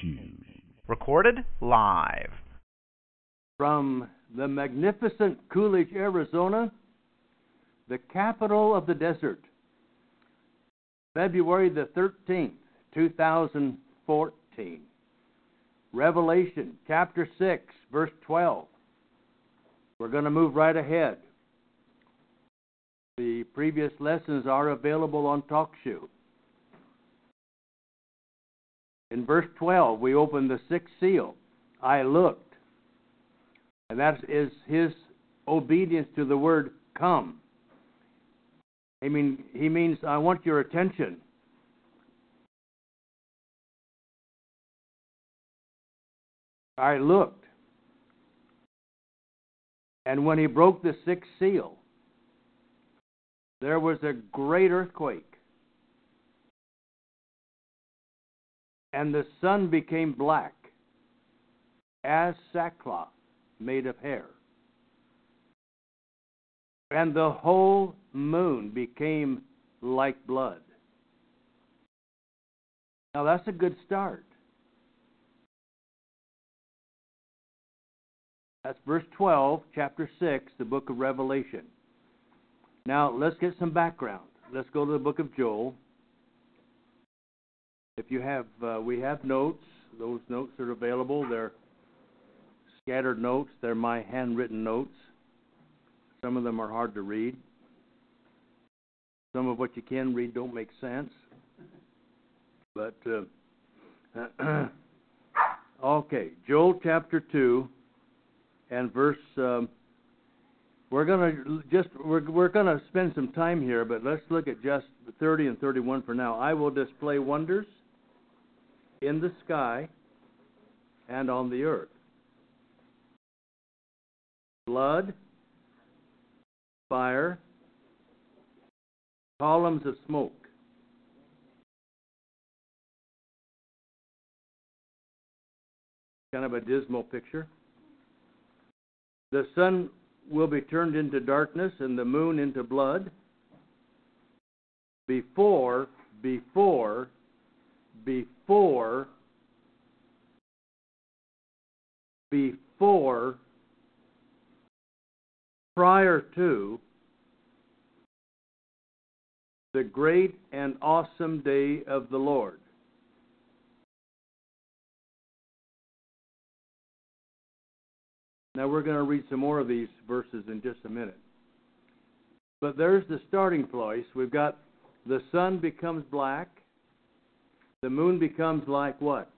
shoe. Recorded live. From the magnificent Coolidge, Arizona, the capital of the desert, February the 13th, 2014. Revelation chapter 6, verse 12. We're going to move right ahead. The previous lessons are available on TalkShoe. In verse 12, we open the sixth seal. I looked. And that is his obedience to the word come. I mean, he means, I want your attention. I looked. And when he broke the sixth seal, there was a great earthquake. And the sun became black as sackcloth made of hair. And the whole moon became like blood. Now that's a good start. That's verse 12, chapter 6, the book of Revelation. Now, let's get some background. Let's go to the book of Joel. If you have, uh, we have notes. Those notes are available. They're scattered notes. They're my handwritten notes. Some of them are hard to read. Some of what you can read don't make sense. But, uh, okay, Joel chapter 2 and verse um, we're to just we're we're going to spend some time here, but let's look at just 30 and 31 for now. I will display wonders in the sky and on the earth. Blood, fire, columns of smoke. Kind of a dismal picture. The sun will be turned into darkness and the moon into blood before, before, before, before, prior to the great and awesome day of the Lord. Now we're going to read some more of these verses in just a minute. But there's the starting place. We've got the sun becomes black, the moon becomes like what?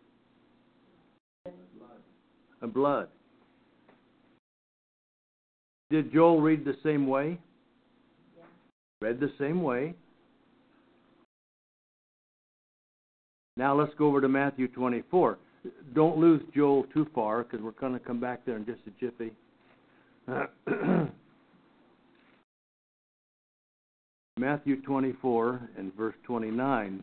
A blood. Did Joel read the same way? Yeah. Read the same way. Now let's go over to Matthew 24 don't lose Joel too far because we're going to come back there in just a jiffy. Matthew 24 and verse 29.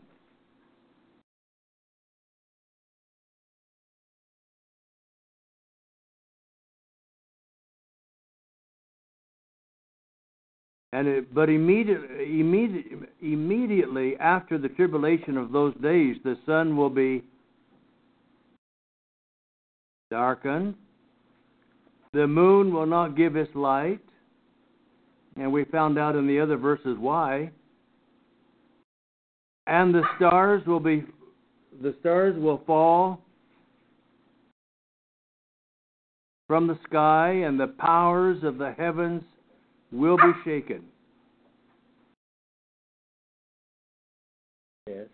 And it, but immediately, immediately, immediately after the tribulation of those days, the sun will be darkened. The moon will not give its light. And we found out in the other verses why. And the stars will be the stars will fall from the sky and the powers of the heavens will be shaken. Yes.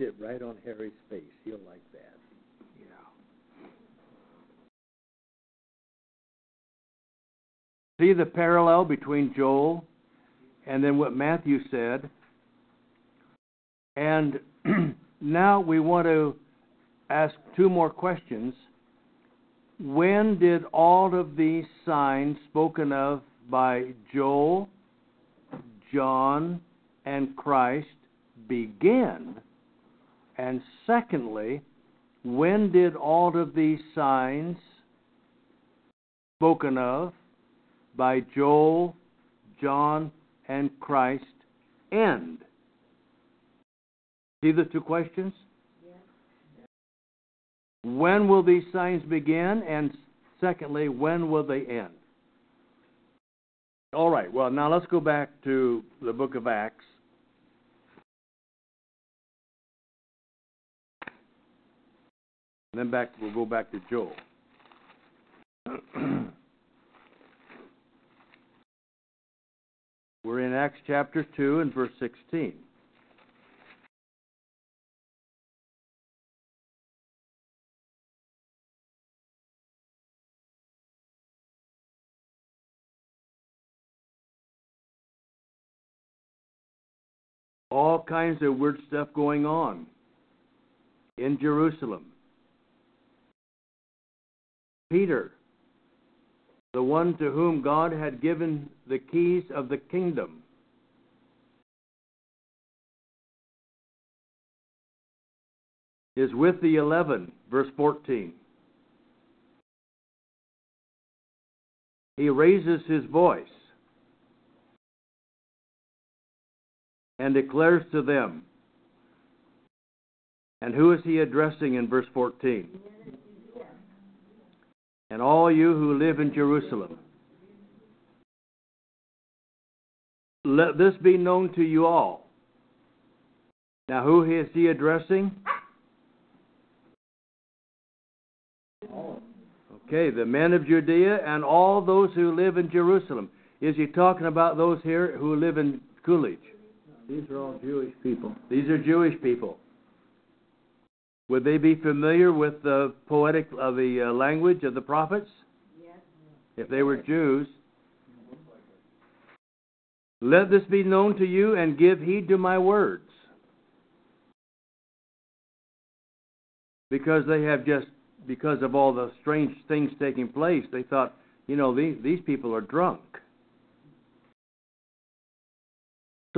sit right on Harry's face. He'll like that. Yeah. See the parallel between Joel and then what Matthew said. And now we want to ask two more questions. When did all of these signs spoken of by Joel, John, and Christ begin? And secondly, when did all of these signs spoken of by Joel, John, and Christ end? See the two questions? When will these signs begin? And secondly, when will they end? All right, well, now let's go back to the book of Acts. then back we'll go back to Joel. We're in Acts chapter 2 and verse 16. All kinds of weird stuff going on in Jerusalem. Peter, the one to whom God had given the keys of the kingdom, is with the eleven, verse 14. He raises his voice and declares to them. And who is he addressing in verse 14? And all you who live in Jerusalem. Let this be known to you all. Now, who is he addressing? Okay, the men of Judea and all those who live in Jerusalem. Is he talking about those here who live in Coolidge? These are all Jewish people. These are Jewish people. Would they be familiar with the poetic of the uh, language of the prophets? Yes. If they were Jews. Let this be known to you and give heed to my words. Because they have just, because of all the strange things taking place, they thought, you know, these, these people are drunk.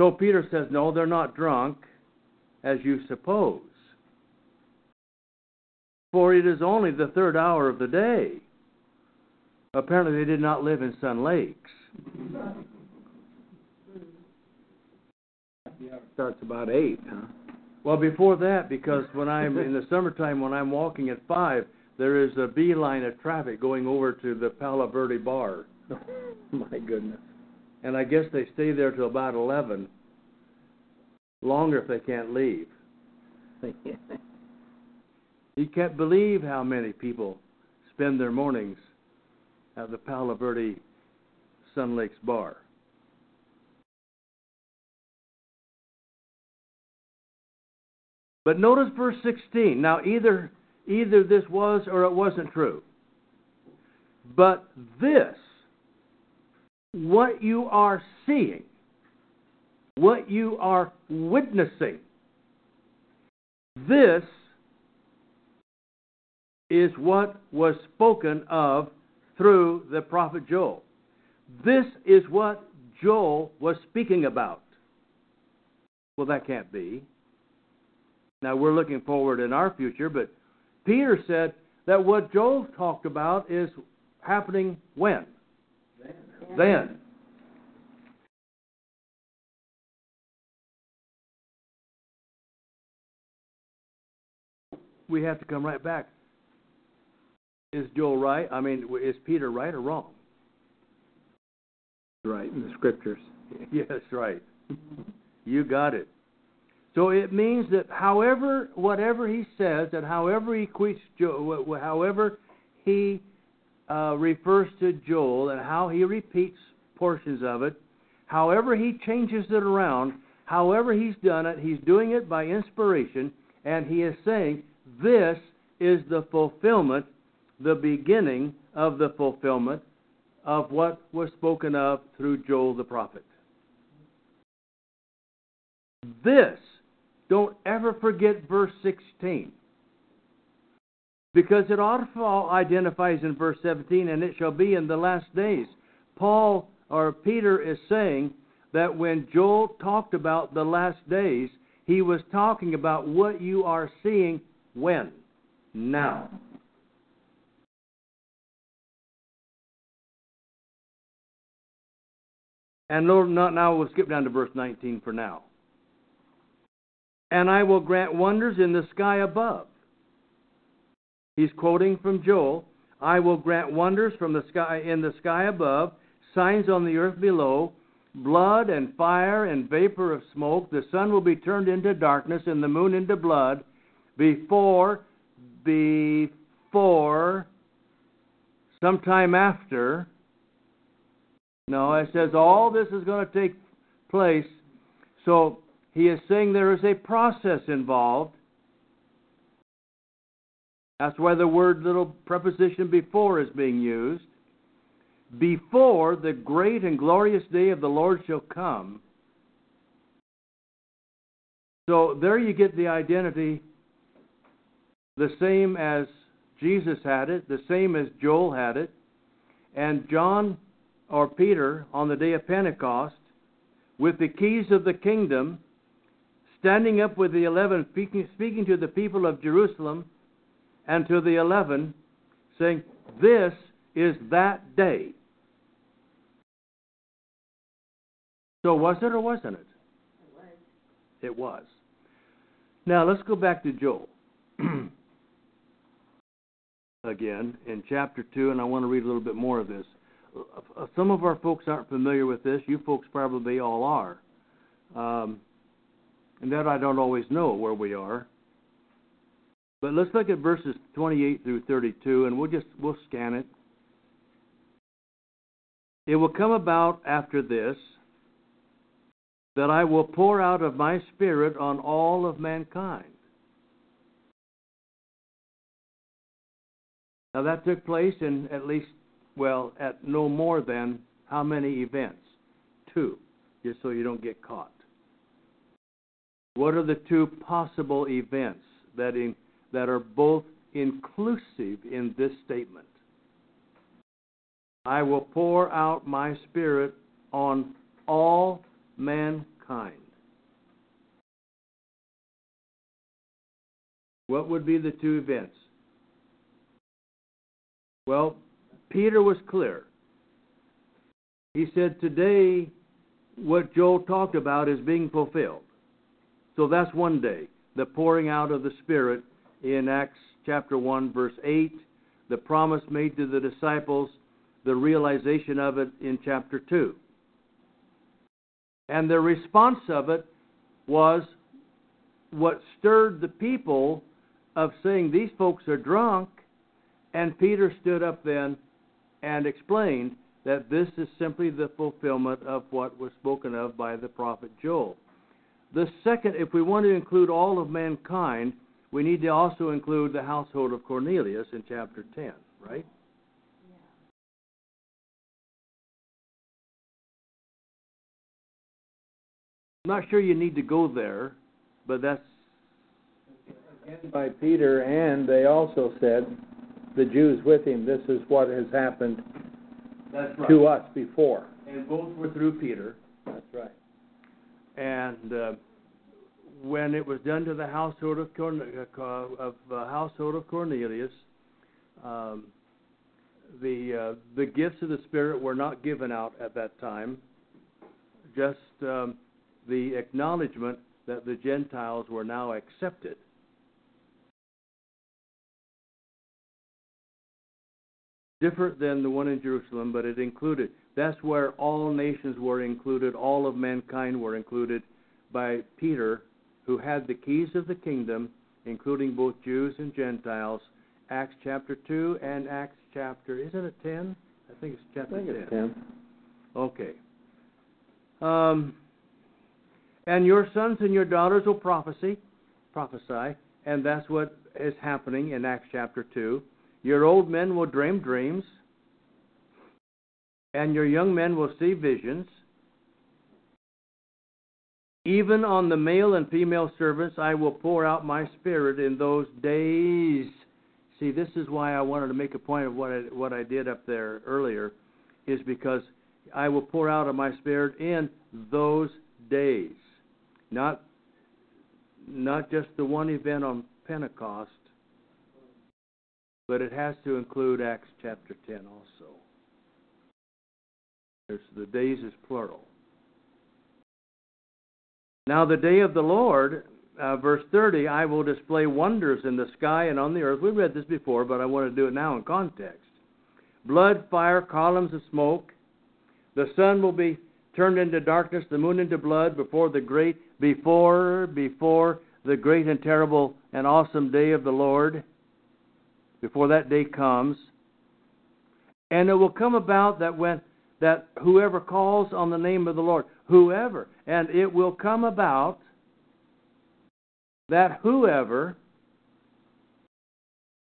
So Peter says, No, they're not drunk, as you suppose. For it is only the third hour of the day. Apparently, they did not live in Sun Lakes. Yeah, it starts about eight, huh? Well, before that, because when I'm in the summertime, when I'm walking at five, there is a beeline of traffic going over to the Palo Verde bar, My goodness. And I guess they stay there till about eleven. Longer if they can't leave. You can't believe how many people spend their mornings at the Palo Verde Sun Lakes bar. But notice verse 16. Now either either this was or it wasn't true. But this what you are seeing, what you are witnessing, this is what was spoken of through the prophet Joel. This is what Joel was speaking about. Well, that can't be. Now, we're looking forward in our future, but Peter said that what Joel talked about is happening when? Then. We have to come right back. Is Joel right? I mean, is Peter right or wrong? Right, in the scriptures. Yes, right. You got it. So it means that however, whatever he says, and however he quotes, Jo- however he uh, refers to Joel, and how he repeats portions of it, however he changes it around, however he's done it, he's doing it by inspiration, and he is saying this is the fulfillment, the beginning of the fulfillment of what was spoken of through Joel the prophet. This, don't ever forget verse 16. Because it also identifies in verse 17, and it shall be in the last days. Paul or Peter is saying that when Joel talked about the last days, he was talking about what you are seeing when? Now. And Lord, not now we'll skip down to verse 19 for now. And I will grant wonders in the sky above. He's quoting from Joel. I will grant wonders from the sky in the sky above, signs on the earth below, blood and fire and vapor of smoke. The sun will be turned into darkness and the moon into blood before before sometime after no it says all this is going to take place so he is saying there is a process involved that's why the word little preposition before is being used before the great and glorious day of the Lord shall come. So there you get the identity, the same as Jesus had it, the same as Joel had it, and John or Peter on the day of Pentecost, with the keys of the kingdom, standing up with the eleven, speaking, speaking to the people of Jerusalem and to the eleven, saying, This is that day. So was it or wasn't it? It was. It was. Now let's go back to Joel. Again, in chapter 2, and I want to read a little bit more of this. Uh, Some of our folks aren't familiar with this. You folks probably all are. Um, and that I don't always know where we are. But let's look at verses 28 through 32, and we'll just we'll scan it. It will come about after this that I will pour out of my Spirit on all of mankind. Now, that took place in at least, well, at no more than how many events? Two, just so you don't get caught. What are the two possible events that, in, that are both inclusive in this statement? I will pour out my Spirit on all mankind. What would be the two events? Well, Peter was clear. He said, Today, what Joel talked about is being fulfilled. So that's one day, the pouring out of the Spirit in Acts chapter 1, verse 8, the promise made to the disciples, the realization of it in chapter 2. And the response of it was what stirred the people of saying, These folks are drunk. And Peter stood up then and explained that this is simply the fulfillment of what was spoken of by the prophet Joel. The second, if we want to include all of mankind, we need to also include the household of Cornelius in chapter 10, right? Yeah. I'm not sure you need to go there, but that's Again by Peter, and they also said, the Jews with him, this is what has happened that's to us before. And both were through Peter. That's right. And uh, when it was done to the household of, uh, of uh, household of Cornelius, um, the uh, the gifts of the Spirit were not given out at that time. Just um, the acknowledgement that the Gentiles were now accepted. Different than the one in Jerusalem, but it included. That's where all nations were included, all of mankind were included by Peter, who had the keys of the kingdom, including both Jews and Gentiles. Acts chapter 2 and Acts chapter, isn't it 10? I think it's chapter think 10. it's ten. Okay. Um, and your sons and your daughters will prophesy, prophesy, and that's what is happening in Acts chapter 2. Your old men will dream dreams, and your young men will see visions. Even on the male and female servants I will pour out my spirit in those days. See, this is why I wanted to make a point of what I, what I did up there earlier, is because I will pour out of my spirit in those days. Not not just the one event on Pentecost, but it has to include Acts chapter 10 also. There's, the days is plural. Now, the day of the Lord, uh, verse 30, I will display wonders in the sky and on the earth. We read this before, but I want to do it now in context. Blood, fire, columns of smoke. The sun will be turned into darkness, the moon into blood before the great, before, before the great and terrible and awesome day of the Lord, before that day comes. And it will come about that when that whoever calls on the name of the Lord, whoever, and it will come about that whoever,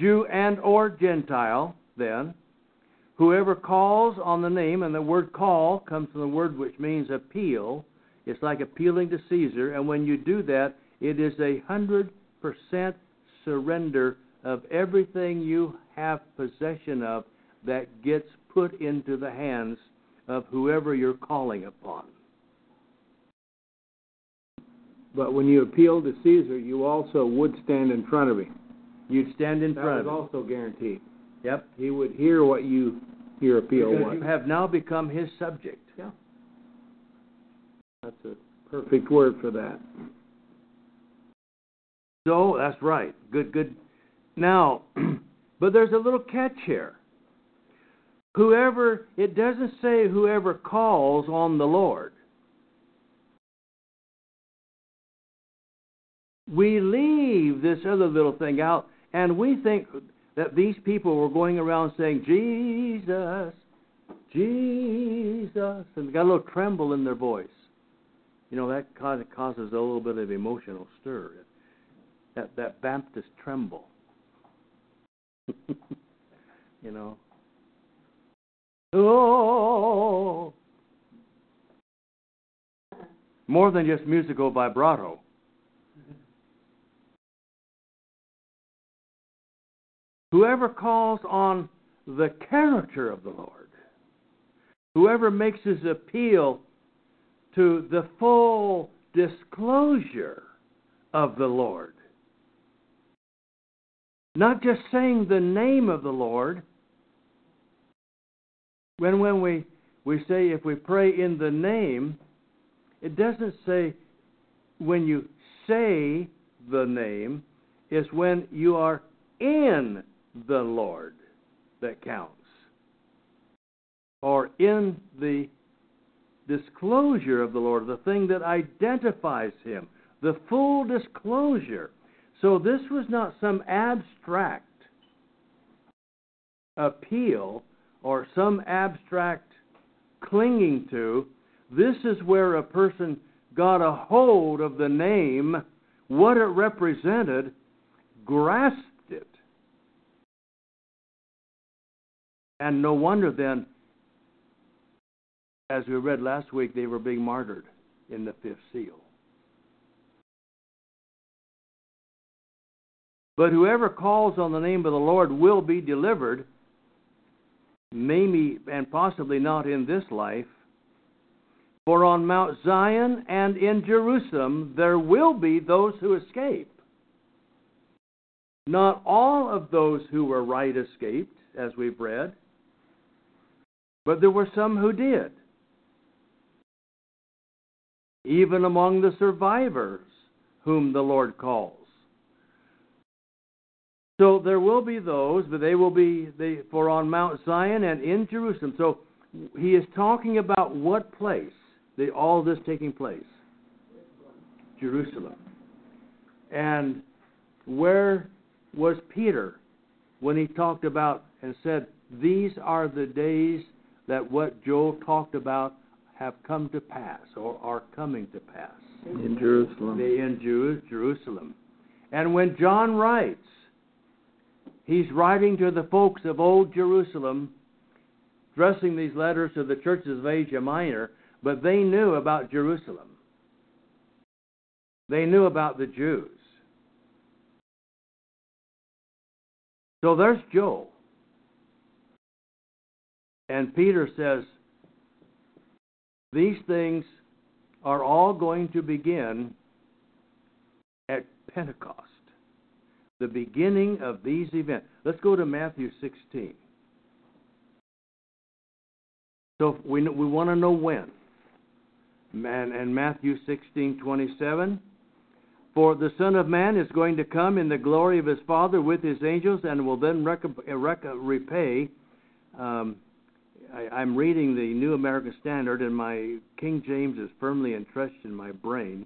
Jew and or Gentile, then, whoever calls on the name, and the word call comes from the word which means appeal. It's like appealing to Caesar, and when you do that, it is a hundred percent surrender of everything you have possession of that gets put into the hands of whoever you're calling upon. But when you appeal to Caesar, you also would stand in front of him. You'd stand in That front was of him. also guaranteed. Yep. He would hear what you your appeal Because was. you have now become his subject. Yeah. That's a perfect word for that. So that's right. Good, good. Now, but there's a little catch here. Whoever, it doesn't say whoever calls on the Lord. We leave this other little thing out, and we think that these people were going around saying, Jesus, Jesus, and got a little tremble in their voice. You know, that kind of causes a little bit of emotional stir that that Baptist tremble. you know. Oh, more than just musical vibrato. Whoever calls on the character of the Lord, whoever makes his appeal to the full disclosure of the Lord, not just saying the name of the Lord. When when we we say if we pray in the name, it doesn't say when you say the name, it's when you are in the Lord that counts. Or in the disclosure of the Lord, the thing that identifies him, the full disclosure. So this was not some abstract appeal or some abstract clinging to. This is where a person got a hold of the name, what it represented, grasped it. And no wonder then, as we read last week, they were being martyred in the fifth seal. But whoever calls on the name of the Lord will be delivered, maybe and possibly not in this life. For on Mount Zion and in Jerusalem there will be those who escape. Not all of those who were right escaped, as we've read, but there were some who did. Even among the survivors whom the Lord calls. So there will be those, but they will be they, for on Mount Zion and in Jerusalem. So he is talking about what place? The, all this taking place? Jerusalem. And where was Peter when he talked about and said, These are the days that what Joel talked about have come to pass or are coming to pass? In Jerusalem. In Jeru- Jerusalem. And when John writes, he's writing to the folks of old Jerusalem, addressing these letters to the churches of Asia Minor, but they knew about Jerusalem. They knew about the Jews. So there's Joel. And Peter says, These things are all going to begin at Pentecost, the beginning of these events. Let's go to Matthew 16. So we, we want to know when. and, and Matthew 16:27. For the Son of Man is going to come in the glory of his Father with his angels, and will then rec- rec- repay. Um, I, I'm reading the New American Standard, and my King James is firmly entrenched in my brain.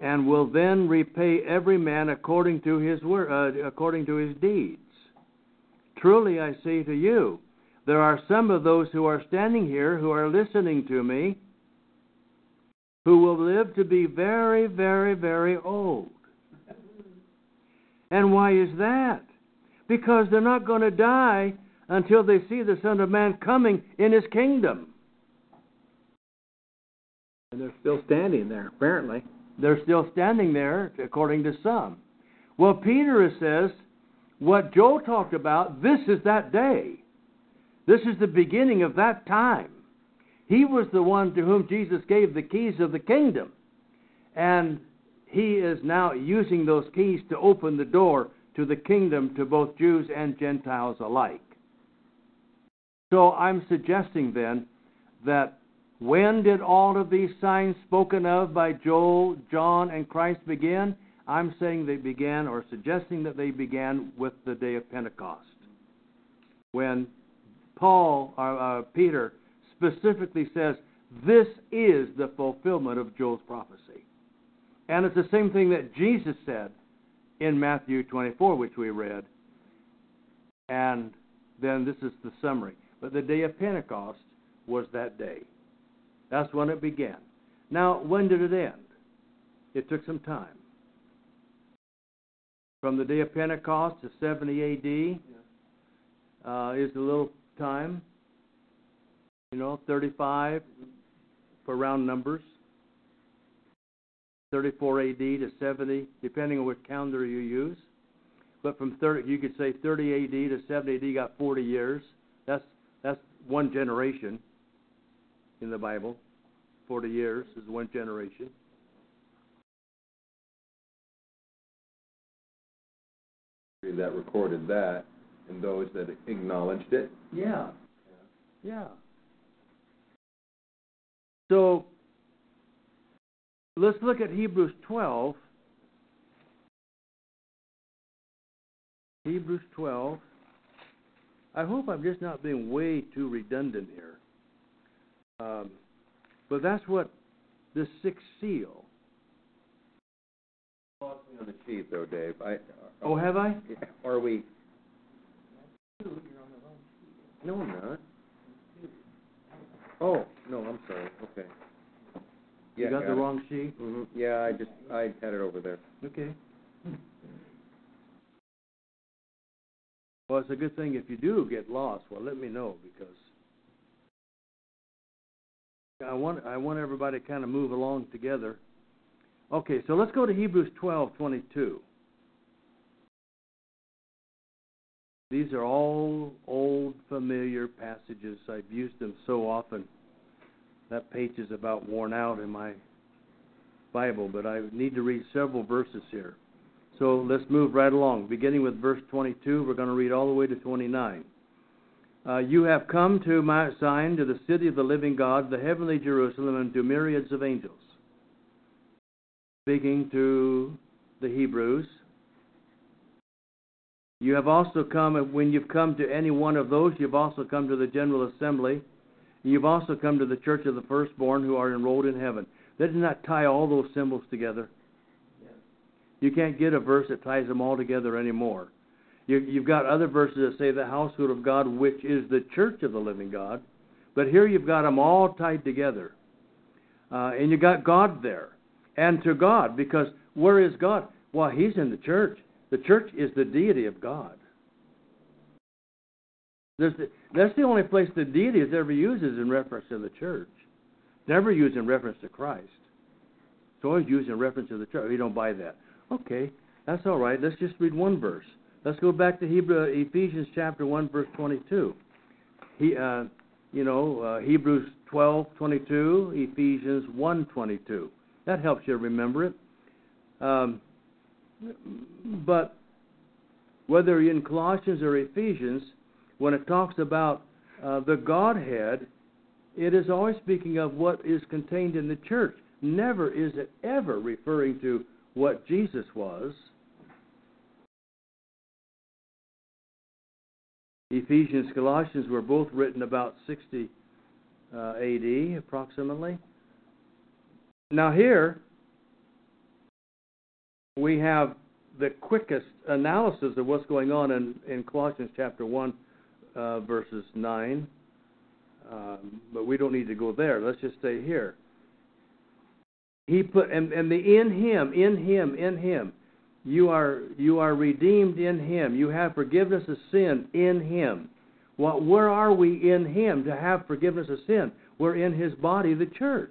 And will then repay every man according to his uh, according to his deeds. Truly, I say to you, there are some of those who are standing here who are listening to me who will live to be very, very, very old. And why is that? Because they're not going to die until they see the Son of Man coming in his kingdom. And they're still standing there, apparently. They're still standing there, according to some. Well, Peter says, what Joel talked about, this is that day. This is the beginning of that time. He was the one to whom Jesus gave the keys of the kingdom. And he is now using those keys to open the door to the kingdom to both Jews and Gentiles alike. So I'm suggesting then that when did all of these signs spoken of by Joel, John, and Christ begin? I'm saying they began, or suggesting that they began with the day of Pentecost, when Paul, or uh, Peter, specifically says, "This is the fulfillment of Joel's prophecy," and it's the same thing that Jesus said in Matthew 24, which we read. And then this is the summary. But the day of Pentecost was that day. That's when it began. Now, when did it end? It took some time. From the day of Pentecost to 70 AD uh, is a little time. You know, 35 for round numbers. 34 AD to 70, depending on which calendar you use. But from 30, you could say 30 AD to 70 AD, you got 40 years. That's that's one generation in the Bible. 40 years is one generation. that recorded that and those that acknowledged it. Yeah. Yeah. So let's look at Hebrews 12. Hebrews 12. I hope I'm just not being way too redundant here. Um, but that's what the sixth seal. Lost me on the sheet though, Dave. I. Oh, have I? Are we? No, I'm not. Oh, no, I'm sorry. Okay. You got the wrong sheet? hmm Yeah, I just I had it over there. Okay. Well, it's a good thing if you do get lost. Well, let me know because I want I want everybody to kind of move along together. Okay, so let's go to Hebrews twelve twenty two. These are all old familiar passages. I've used them so often. That page is about worn out in my Bible, but I need to read several verses here. So let's move right along. Beginning with verse 22, we're going to read all the way to 29. Uh, you have come to Mount Zion, to the city of the living God, the heavenly Jerusalem, and to myriads of angels. Speaking to the Hebrews. You have also come, when you've come to any one of those, you've also come to the general assembly. You've also come to the church of the firstborn who are enrolled in heaven. That does not tie all those symbols together. You can't get a verse that ties them all together anymore. You, you've got other verses that say the household of God, which is the church of the living God. But here you've got them all tied together. Uh, and you got God there. And to God, because where is God? Well, He's in the church. The church is the deity of God. The, that's the only place the deity is ever used is in reference to the church. Never used in reference to Christ. It's always used in reference to the church. We don't buy that. Okay, that's all right. Let's just read one verse. Let's go back to Hebrew, Ephesians chapter one, verse twenty-two. He, uh, you know, uh, Hebrews twelve twenty-two, Ephesians one twenty-two. That helps you remember it. Um, but whether in Colossians or Ephesians, when it talks about uh, the Godhead, it is always speaking of what is contained in the church. Never is it ever referring to what Jesus was. Ephesians, Colossians were both written about 60 uh, AD, approximately. Now, here we have the quickest analysis of what's going on in, in Colossians chapter 1, uh, verses 9. Um, but we don't need to go there. Let's just stay here. He put and, and the in him, in him, in him. You are you are redeemed in him. You have forgiveness of sin in him. What where are we in him to have forgiveness of sin? We're in his body, the church.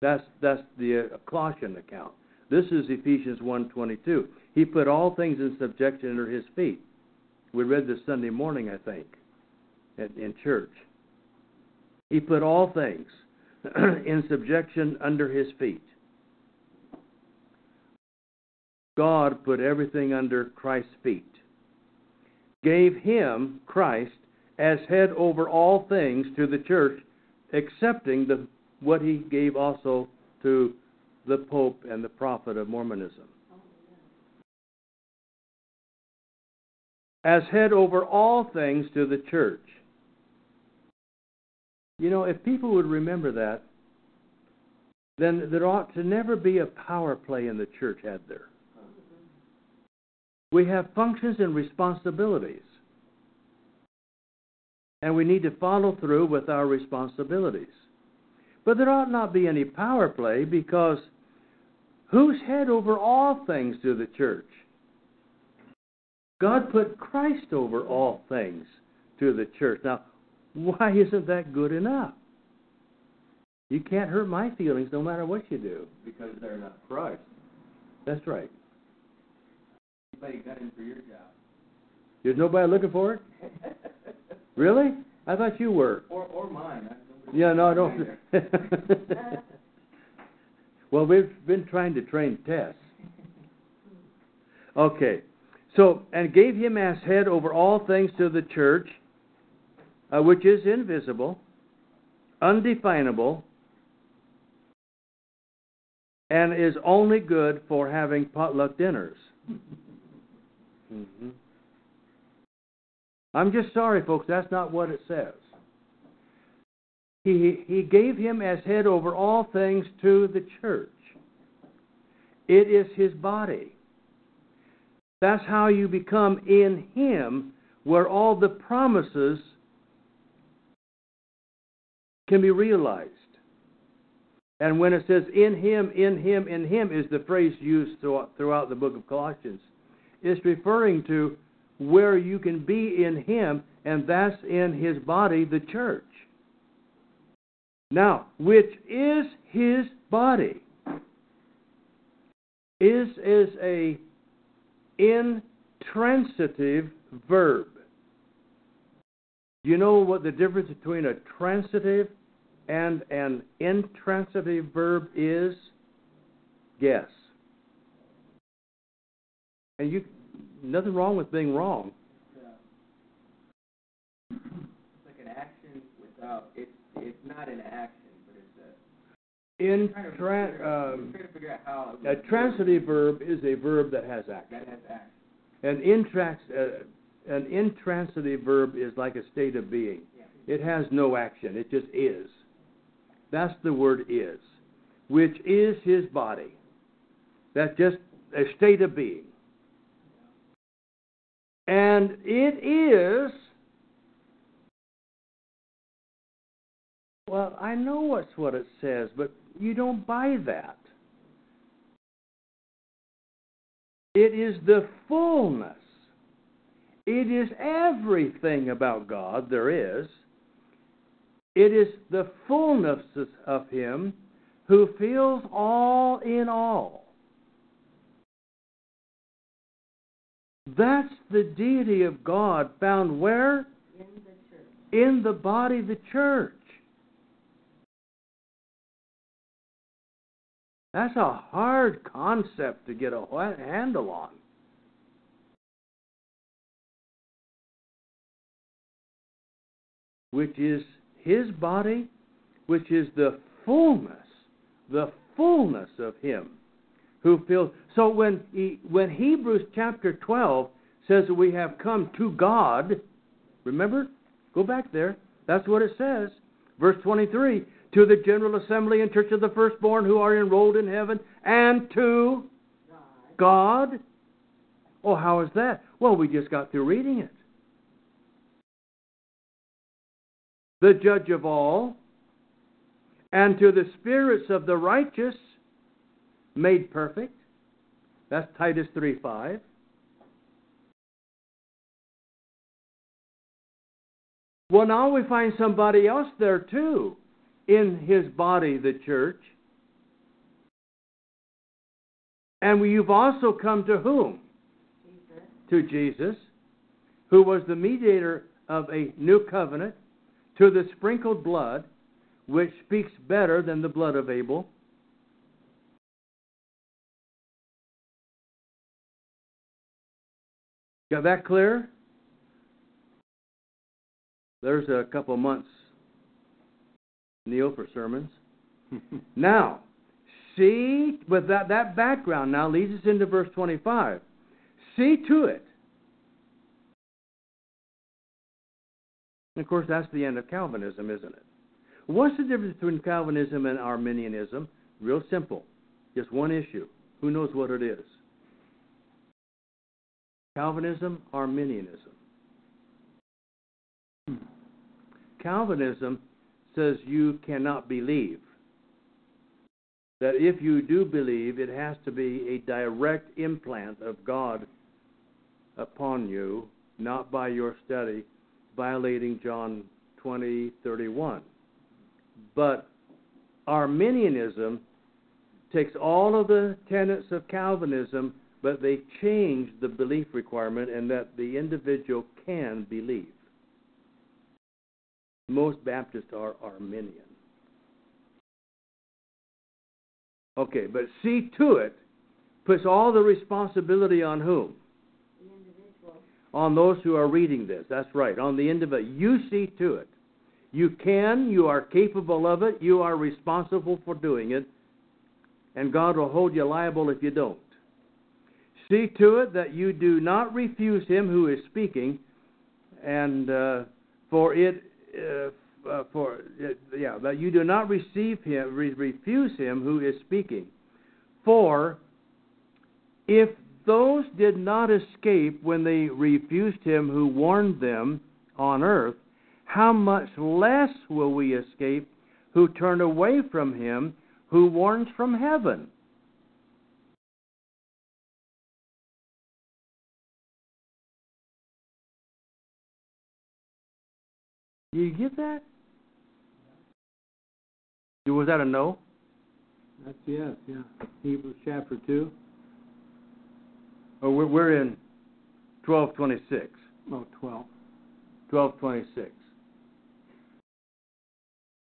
That's that's the uh, Colossian account. This is Ephesians 1:22. He put all things in subjection under his feet. We read this Sunday morning, I think, in, in church. He put all things in subjection under his feet. God put everything under Christ's feet. Gave him, Christ, as head over all things to the church, accepting the, what he gave also to the Pope and the prophet of Mormonism. As head over all things to the church. You know, if people would remember that, then there ought to never be a power play in the church, had there? We have functions and responsibilities. And we need to follow through with our responsibilities. But there ought not be any power play because who's head over all things to the church? God put Christ over all things to the church. Now, why isn't that good enough? You can't hurt my feelings no matter what you do. Because they're not Christ. That's right. Got in for your job? There's nobody looking for it? Really? I thought you were. Or, or mine. Yeah, no, I don't. well, we've been trying to train Tess. Okay. So, and gave him as head over all things to the church, uh, which is invisible, undefinable, and is only good for having potluck dinners. Hmm I'm just sorry, folks, that's not what it says. He, he gave him as head over all things to the church. It is his body. That's how you become in him, where all the promises can be realized. And when it says in him, in him, in him is the phrase used throughout the book of Colossians. It's referring to where you can be in him, and that's in his body, the church. Now, which is his body, is is a intransitive verb. You know what the difference between a transitive and an intransitive verb is? Guess. And you nothing wrong with being wrong. It's like an action without, it's, it's not an action, but it's a, In trying to tran- figure out, um, trying to figure out how. a transitive verb is a verb that has action. That has action. An intrans- uh, an intransitive verb is like a state of being. Yeah. It has no action. It just is. That's the word is, which is his body. That's just a state of being. And it is, well, I know what's what it says, but you don't buy that. It is the fullness. It is everything about God there is. It is the fullness of Him who fills all in all. That's the deity of God found where? in the church. In the body, the church. That's a hard concept to get a handle on. which is his body, which is the fullness, the fullness of him who fills. So when he, when Hebrews chapter 12 says that we have come to God, remember? Go back there. That's what it says. Verse 23 To the general assembly and church of the firstborn who are enrolled in heaven, and to God. Oh, how is that? Well, we just got through reading it. The judge of all, and to the spirits of the righteous made perfect. That's Titus 3 5. Well, now we find somebody else there too in his body, the church. And you've also come to whom? Jesus. To Jesus, who was the mediator of a new covenant, to the sprinkled blood, which speaks better than the blood of Abel. Got that clear? There's a couple months, Neil, for sermons. now, see, with that, that background now leads us into verse 25. See to it. And of course, that's the end of Calvinism, isn't it? What's the difference between Calvinism and Arminianism? Real simple. Just one issue. Who knows what it is? Calvinism, Arminianism. Hmm. Calvinism says you cannot believe. That if you do believe, it has to be a direct implant of God upon you, not by your study, violating John 20, 31. But Arminianism takes all of the tenets of Calvinism, but they change the belief requirement and that the individual can believe. Most Baptists are Arminian. Okay, but see to it puts all the responsibility on whom? The individual. On those who are reading this. That's right, on the individual. You see to it. You can, you are capable of it, you are responsible for doing it, and God will hold you liable if you don't. See to it that you do not refuse him who is speaking, and uh, for it, uh, uh, for it, yeah, that you do not receive him, re- refuse him who is speaking. For if those did not escape when they refused him who warned them on earth, how much less will we escape who turn away from him who warns from heaven? Do you get that? Was that a no? That's yes, yeah. Hebrews chapter 2. Oh, we're, we're in 1226. Oh, 12. 1226.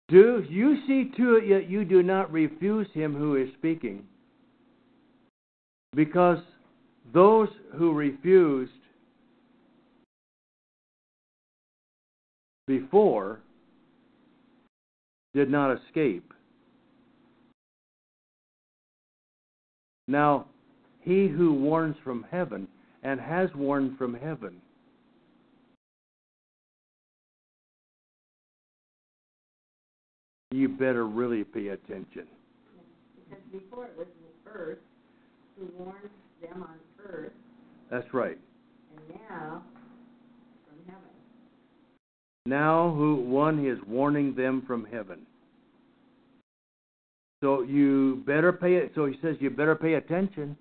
Do you see to it yet you do not refuse him who is speaking? Because those who refused before did not escape. Now, he who warns from heaven and has warned from heaven you better really pay attention. Because before it was the earth, who warned them on earth, That's right. and now. Now who one is warning them from heaven. So you better pay it so he says you better pay attention.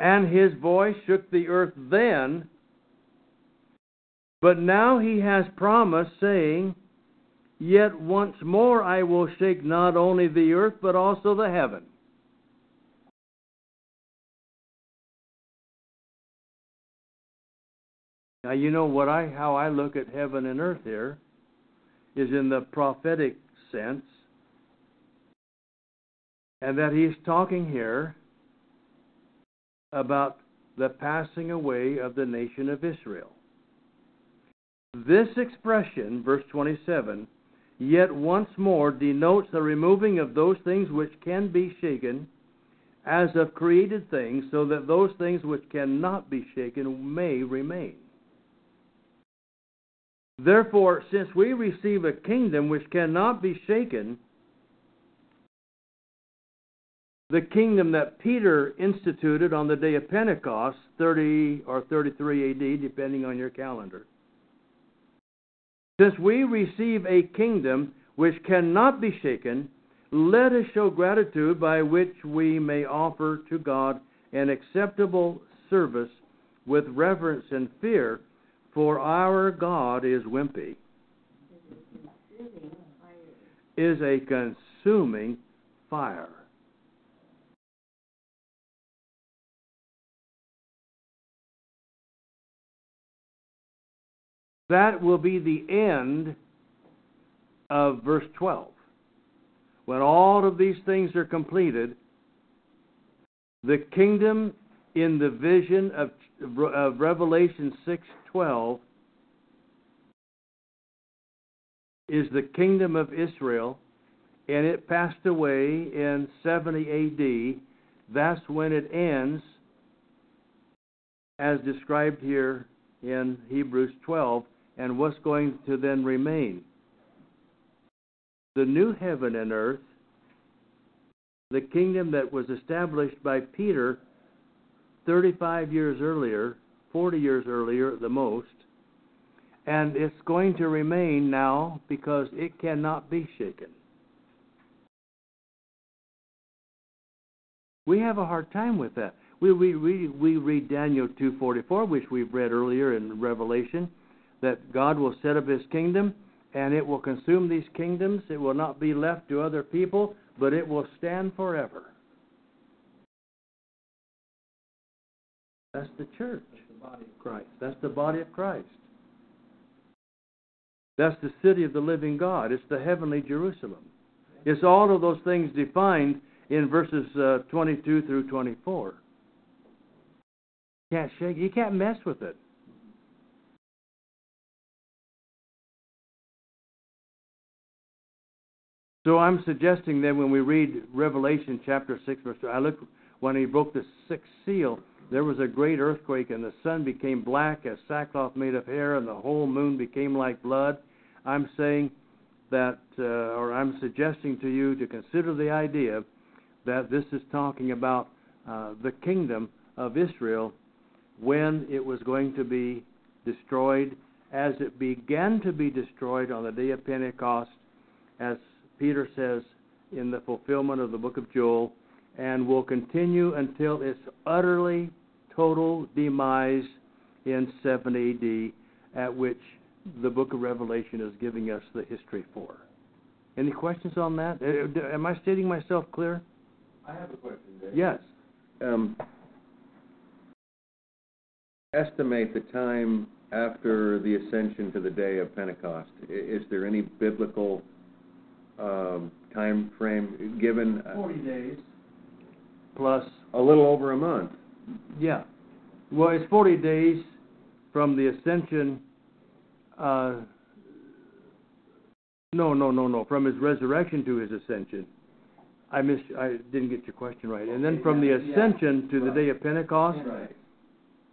And his voice shook the earth then, but now he has promised, saying, Yet once more I will shake not only the earth, but also the heaven. Now you know what I how I look at heaven and earth here is in the prophetic sense, and that he's talking here about the passing away of the nation of Israel. This expression, verse 27, yet once more denotes the removing of those things which can be shaken as of created things, so that those things which cannot be shaken may remain. Therefore, since we receive a kingdom which cannot be shaken, the kingdom that Peter instituted on the day of Pentecost, 30 or 33 AD, depending on your calendar. Since we receive a kingdom which cannot be shaken, let us show gratitude by which we may offer to God an acceptable service with reverence and fear, for our God is wimpy, is a consuming fire. That will be the end of verse 12. When all of these things are completed, the kingdom in the vision of, of Revelation 6:12 is the kingdom of Israel, and it passed away in 70 AD. That's when it ends, as described here in Hebrews 12, and what's going to then remain? The new heaven and earth, the kingdom that was established by Peter 35 years earlier, 40 years earlier at the most, and it's going to remain now because it cannot be shaken. We have a hard time with that. We we we, we read Daniel 2:44, which we've read earlier in Revelation, that God will set up His kingdom, and it will consume these kingdoms. It will not be left to other people, but it will stand forever. That's the church. That's the body of Christ. That's the body of Christ. That's the city of the living God. It's the heavenly Jerusalem. It's all of those things defined in verses uh, 22 through 24. Can't shake. You can't mess with it. So I'm suggesting that when we read Revelation chapter 6, verse 2, I look when he broke the sixth seal, there was a great earthquake, and the sun became black as sackcloth made of hair, and the whole moon became like blood. I'm saying that, uh, or I'm suggesting to you to consider the idea that this is talking about uh, the kingdom of Israel when it was going to be destroyed, as it began to be destroyed on the day of Pentecost, as Peter says in the fulfillment of the book of Joel, and will continue until its utterly total demise in 7 AD, at which the book of Revelation is giving us the history for. Any questions on that? Uh, Am I stating myself clear? I have a question, Dave. Yes. Um, estimate the time after the ascension to the day of Pentecost. Is there any biblical um, time frame given? Forty days. Plus, A little over a month. Yeah. Well, it's 40 days from the ascension. Uh, no, no, no, no. From his resurrection to his ascension. I missed. I didn't get your question right. And then from the ascension to the day of Pentecost. Right.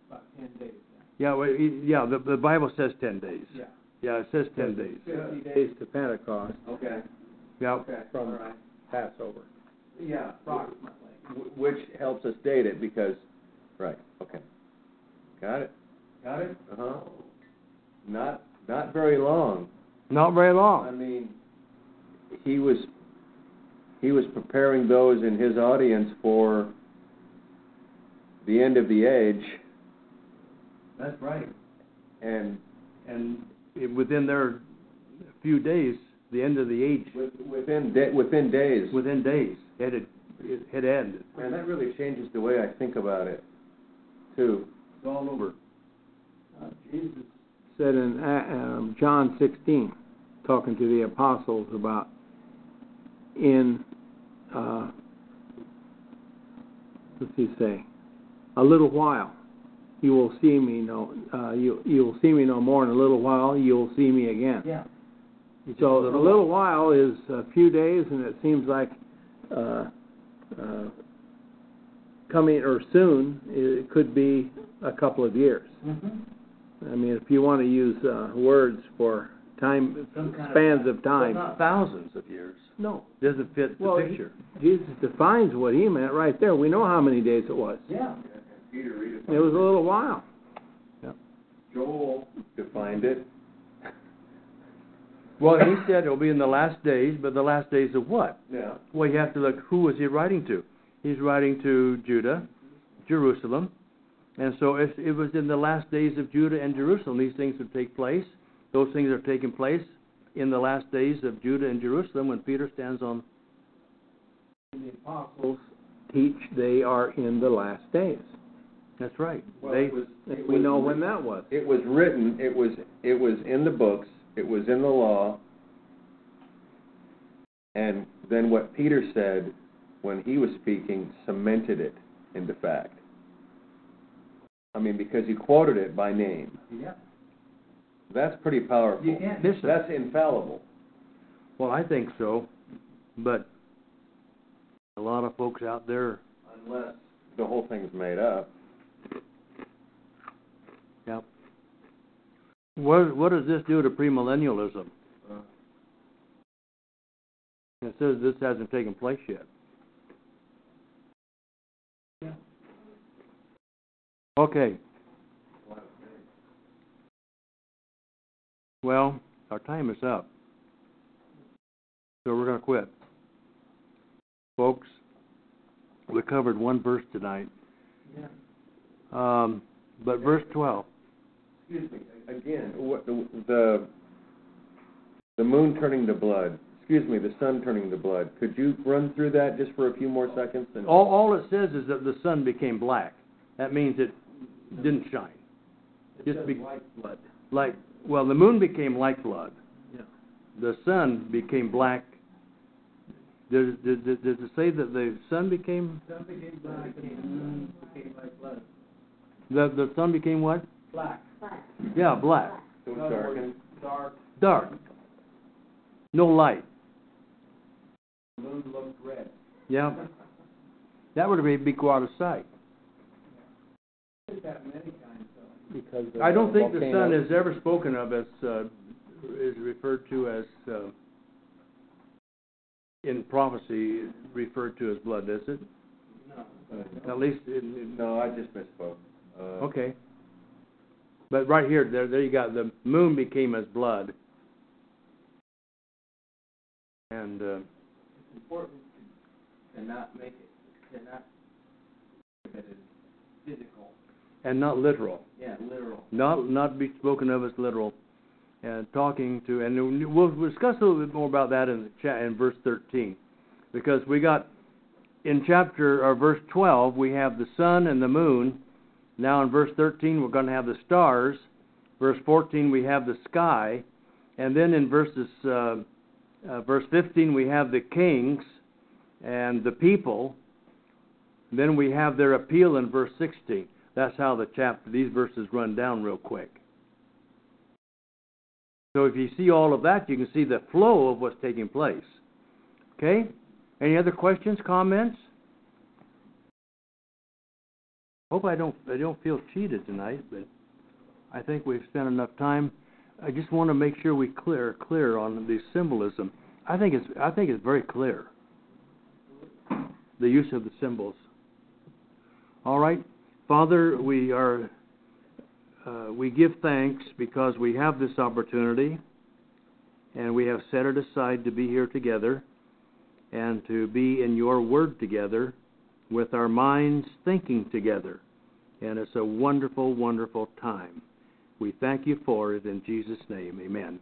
About ten days. Yeah, well, yeah. The, the Bible says 10 days. Yeah. Yeah, it says 10 days. Fifty days to Pentecost Okay. Yeah. Okay. from All right. Passover. Yeah. Approximately. Which helps us date it because, right, okay. Got it. Got it. Uh-huh. Not, not very long. Not very long. I mean, he was, he was preparing those in his audience for the end of the age That's right. and And it, within their few days, the end of the age, within, da- within days. within days, it had, it had ended. Man, that really changes the way I think about it, It's all over. Uh, Jesus said in uh, um, John 16, talking to the apostles about in, uh, what's he say? A little while, You will see me no, uh, you you will see me no more in a little while. You will see me again. Yeah. So a little while is a few days, and it seems like uh, uh, coming or soon. It could be a couple of years. Mm-hmm. I mean, if you want to use uh, words for time Some kind of- spans of But time, not thousands of years. no. Doesn't fit the Well, he- picture. Jesus defines what he meant right there. We know how many days it was. Yeah. Peter, read it. It was a little while. Yeah. Joel defined it, Well, he said it'll be in the last days, but the last days of what? yeah, Well, you have to look, who was he writing to? He's writing to Judah, Jerusalem. And so if it was in the last days of Judah and Jerusalem, these things would take place. Those things are taking place in the last days of Judah and Jerusalem when Peter stands on. The apostles teach they are in the last days. That's right. Well, they, was, we know when that was. It was written, it was, it was in the books, it was in the law. And then what Peter said when he was speaking cemented it into fact. I mean, because he quoted it by name. yeah. That's pretty powerful. You can't miss it. That's infallible. Well, I think so, but a lot of folks out there, Unless the whole thing's made up. yep. What what does this do to premillennialism? Uh. It says this hasn't taken place yet. Okay. Well, our time is up. So we're going to quit. Folks, we covered one verse tonight. Um, but verse 12. Excuse me, again, what, the, the, the moon turning to blood, excuse me, the sun turning to blood, could you run through that just for a few more seconds? And All, all it says is that the sun became black. That means it didn't shine. It Just be, blood. like, well, the moon became like blood. Yeah. The sun became black. Does, does, does does it say that the sun became, Sun became black and the moon became like blood. the, the sun became what? Black. Black. Yeah, black. so it's darkened? Dark. Dark. No light. The moon looked red. Yeah. That would be, be go out of sight. Did that many times though. Because of I don't think the sun volcanoes. is ever spoken of as, uh, is referred to as, uh, in prophecy, referred to as blood, is it? No. At least in, in No, I just misspoke. Uh, Okay. But right here, there, there you got, the moon became as blood. And, uh, It's important to not make it, to not, that physical, and not literal. yeah, literal. Not, not be spoken of as literal. And talking to, and we'll discuss a little bit more about that in the chat, in verse thirteen. Because we got, in chapter, or verse twelve, we have the sun and the moon. Now in verse thirteen, we're gonna have the stars. Verse fourteen, we have the sky. And then in verses, uh, uh, verse fifteen, we have the kings and the people. Then we have their appeal in verse sixteen. That's how the chapter, these verses run down real quick. So if you see all of that, you can see the flow of what's taking place. Okay? Any other questions, comments? Hope I don't I don't feel cheated tonight, but I think we've spent enough time. I just want to make sure we clear clear on the symbolism. I think it's I think it's very clear. The use of the symbols. All right, Father, we are uh, we give thanks because we have this opportunity and we have set it aside to be here together and to be in your word together with our minds thinking together. And it's a wonderful, wonderful time. We thank you for it in Jesus' name. Amen.